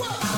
Whoa.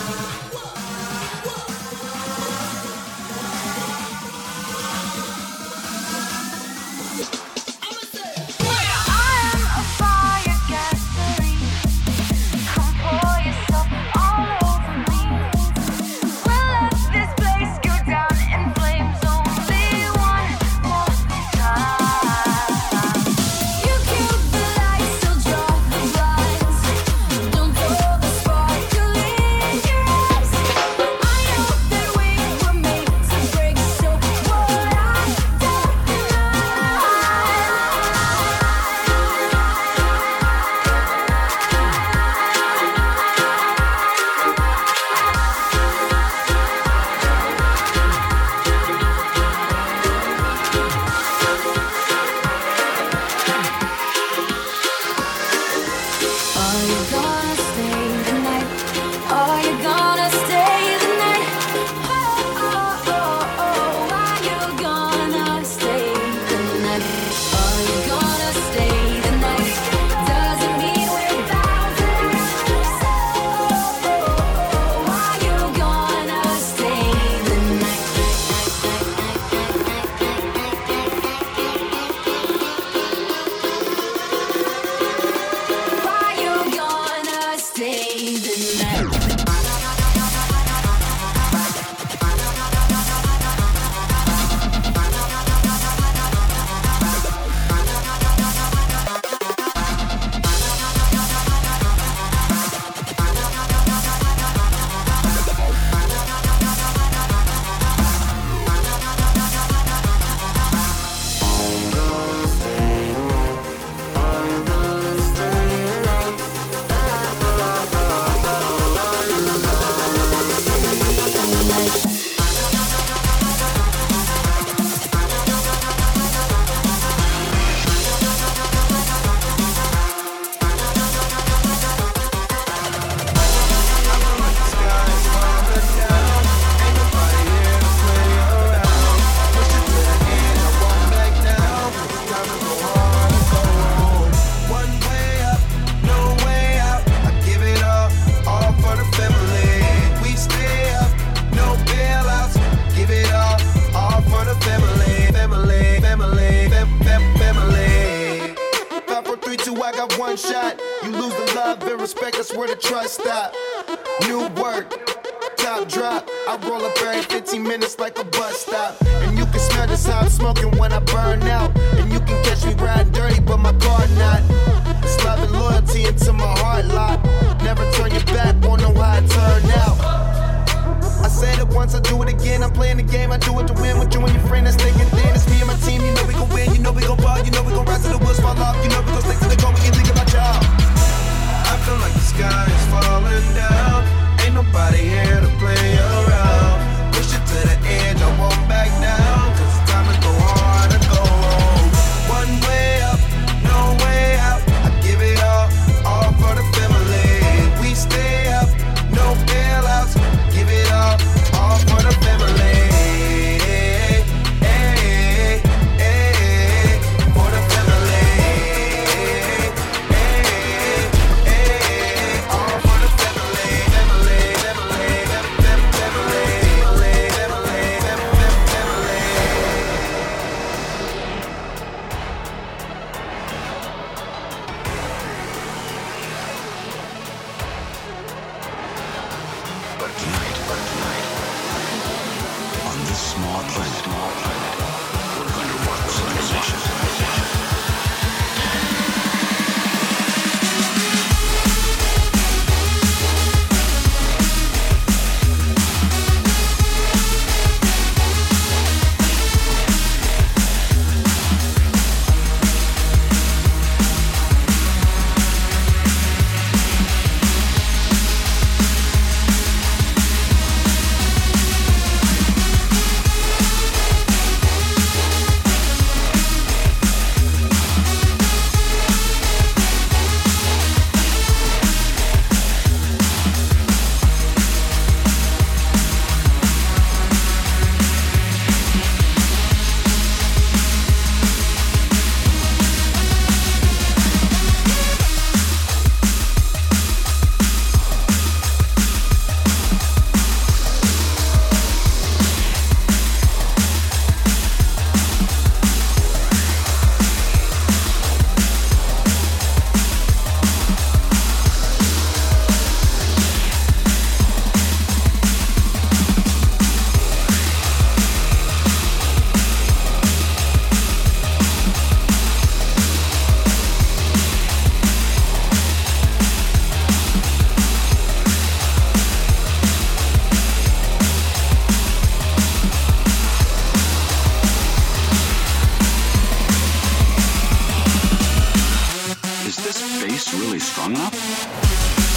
Is this bass really strong enough?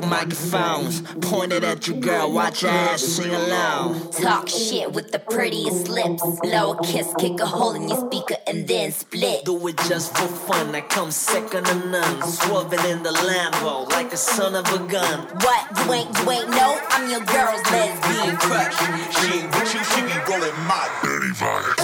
Molly, I rock microphones. Pointed at you, girl, watch your ass sing along. Talk shit with the prettiest lips. Blow a kiss, kick a hole in your speaker, and then split. Do it just for fun, I come second to none. Swerving in the Lambo like a son of a gun. What? You ain't, you ain't know? I'm your girl's lesbian crush. She ain't with you, she be rolling my dirty vibe.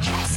Podcast.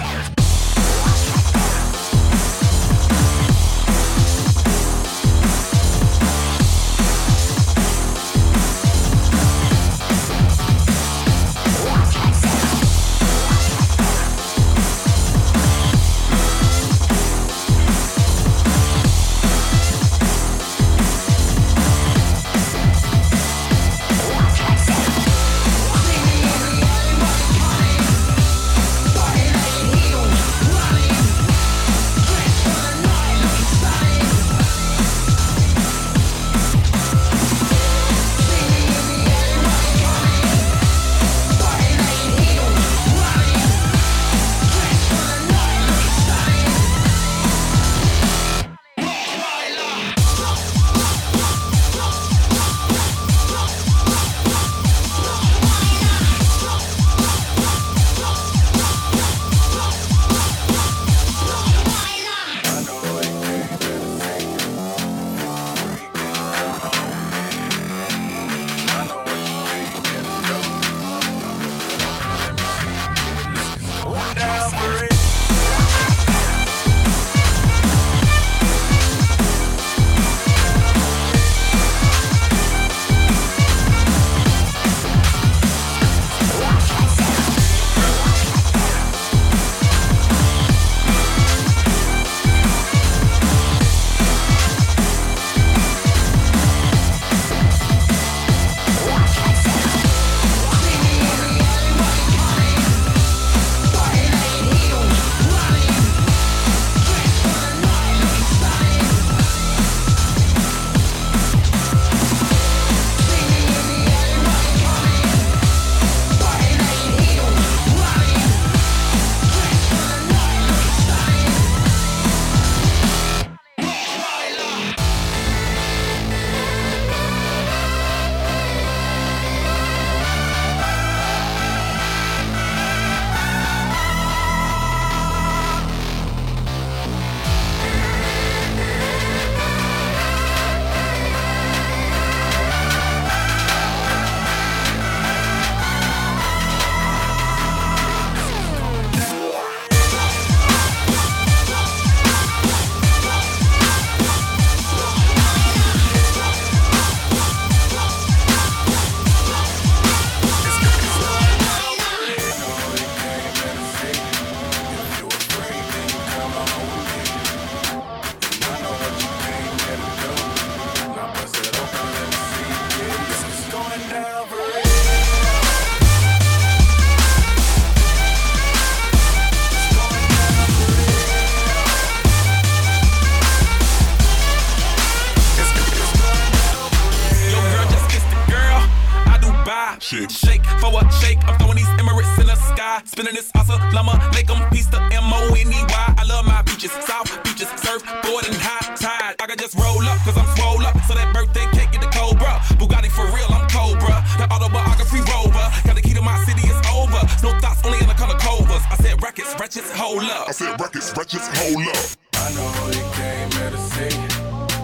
South beaches. Surf, board, and high tide. I can just roll up, cause I'm swole up. So that birthday cake get the Cobra. Bugatti for real, I'm Cobra. The autobiography rover. Got the key to my city, it's over. No thoughts, only in the color covers. I said records, wretches, hold up. I said records, wretches, hold up. I know you came here to see.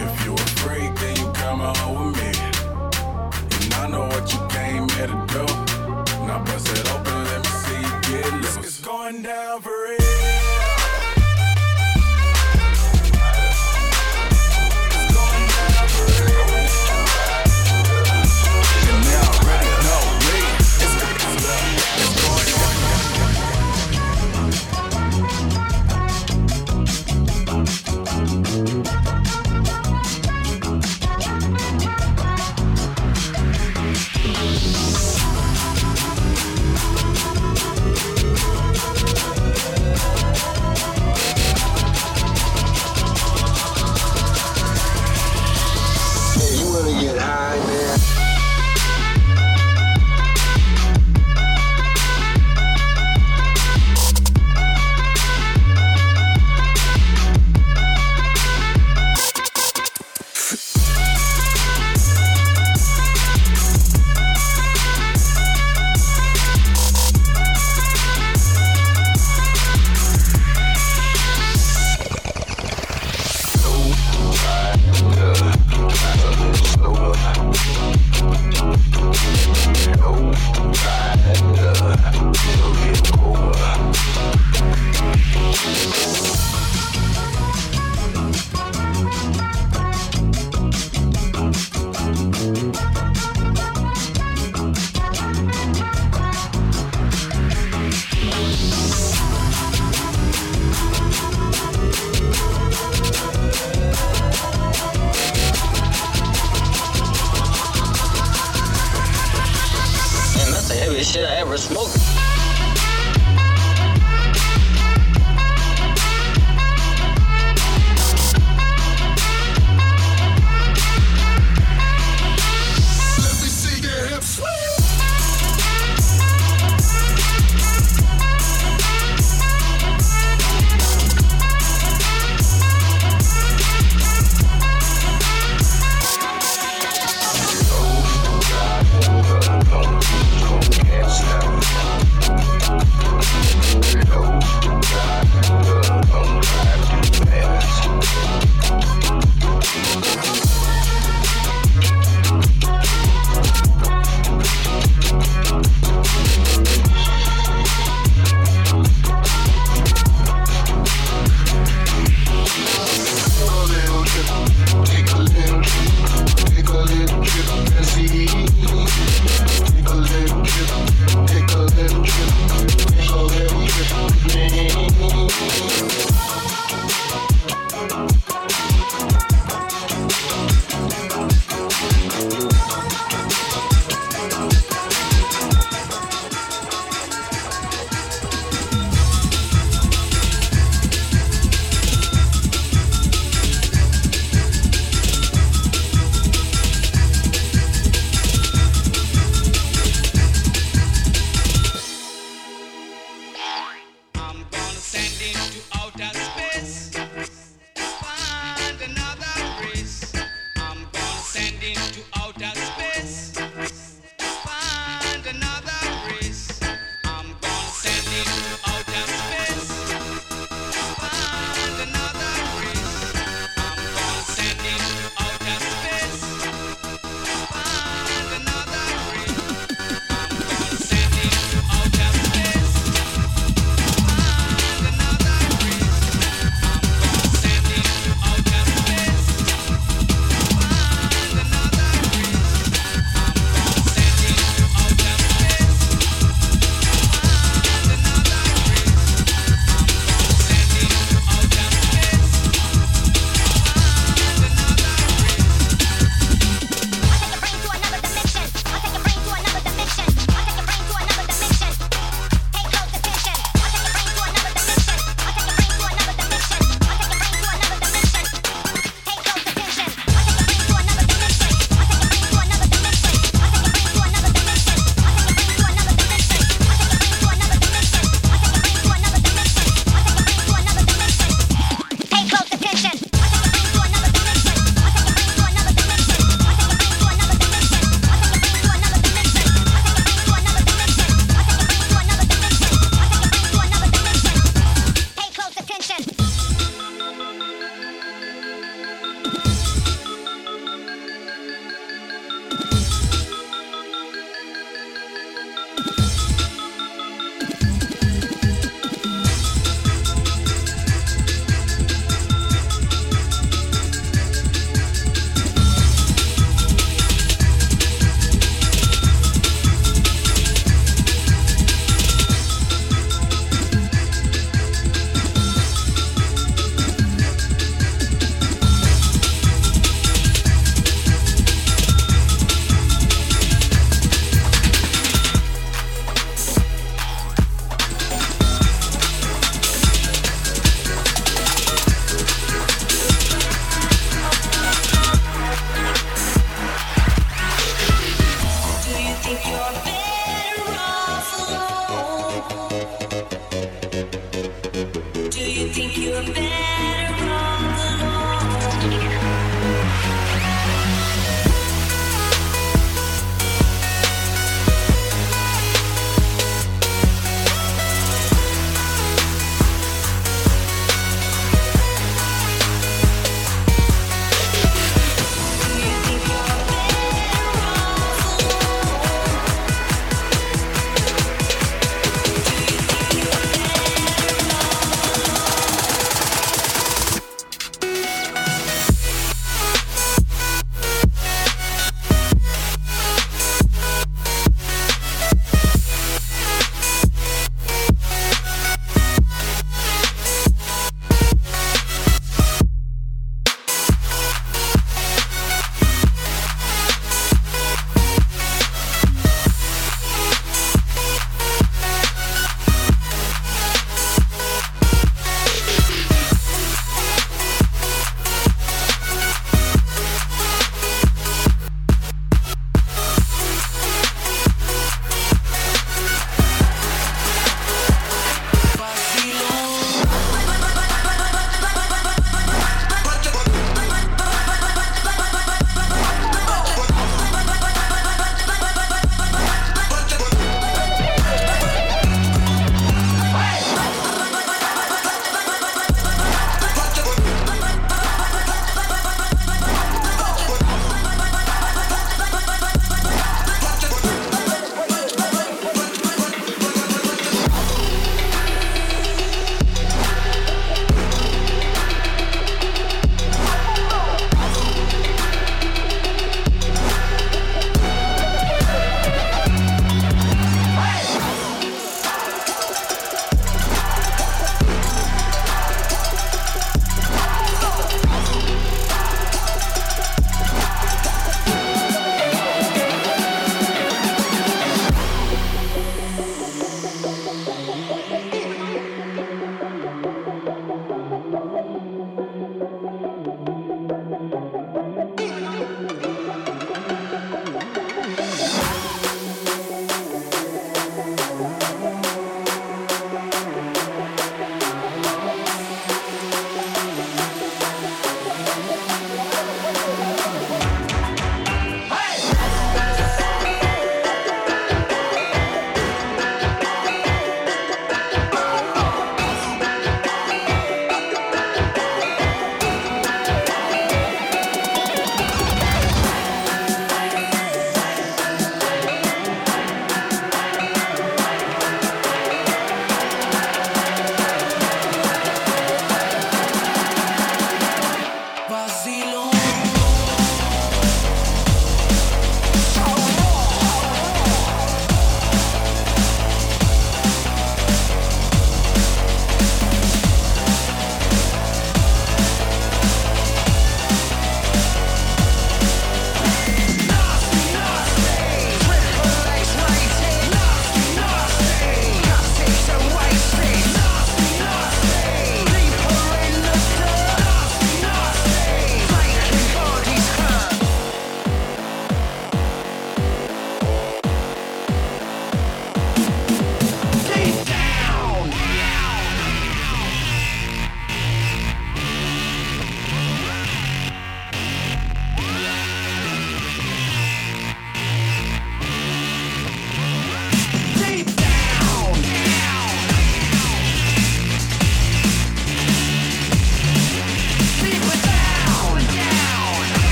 If you a freak, then you come home with me. And I know what you came here to do. Now bust it open, let me see you get loose. It's going down for real.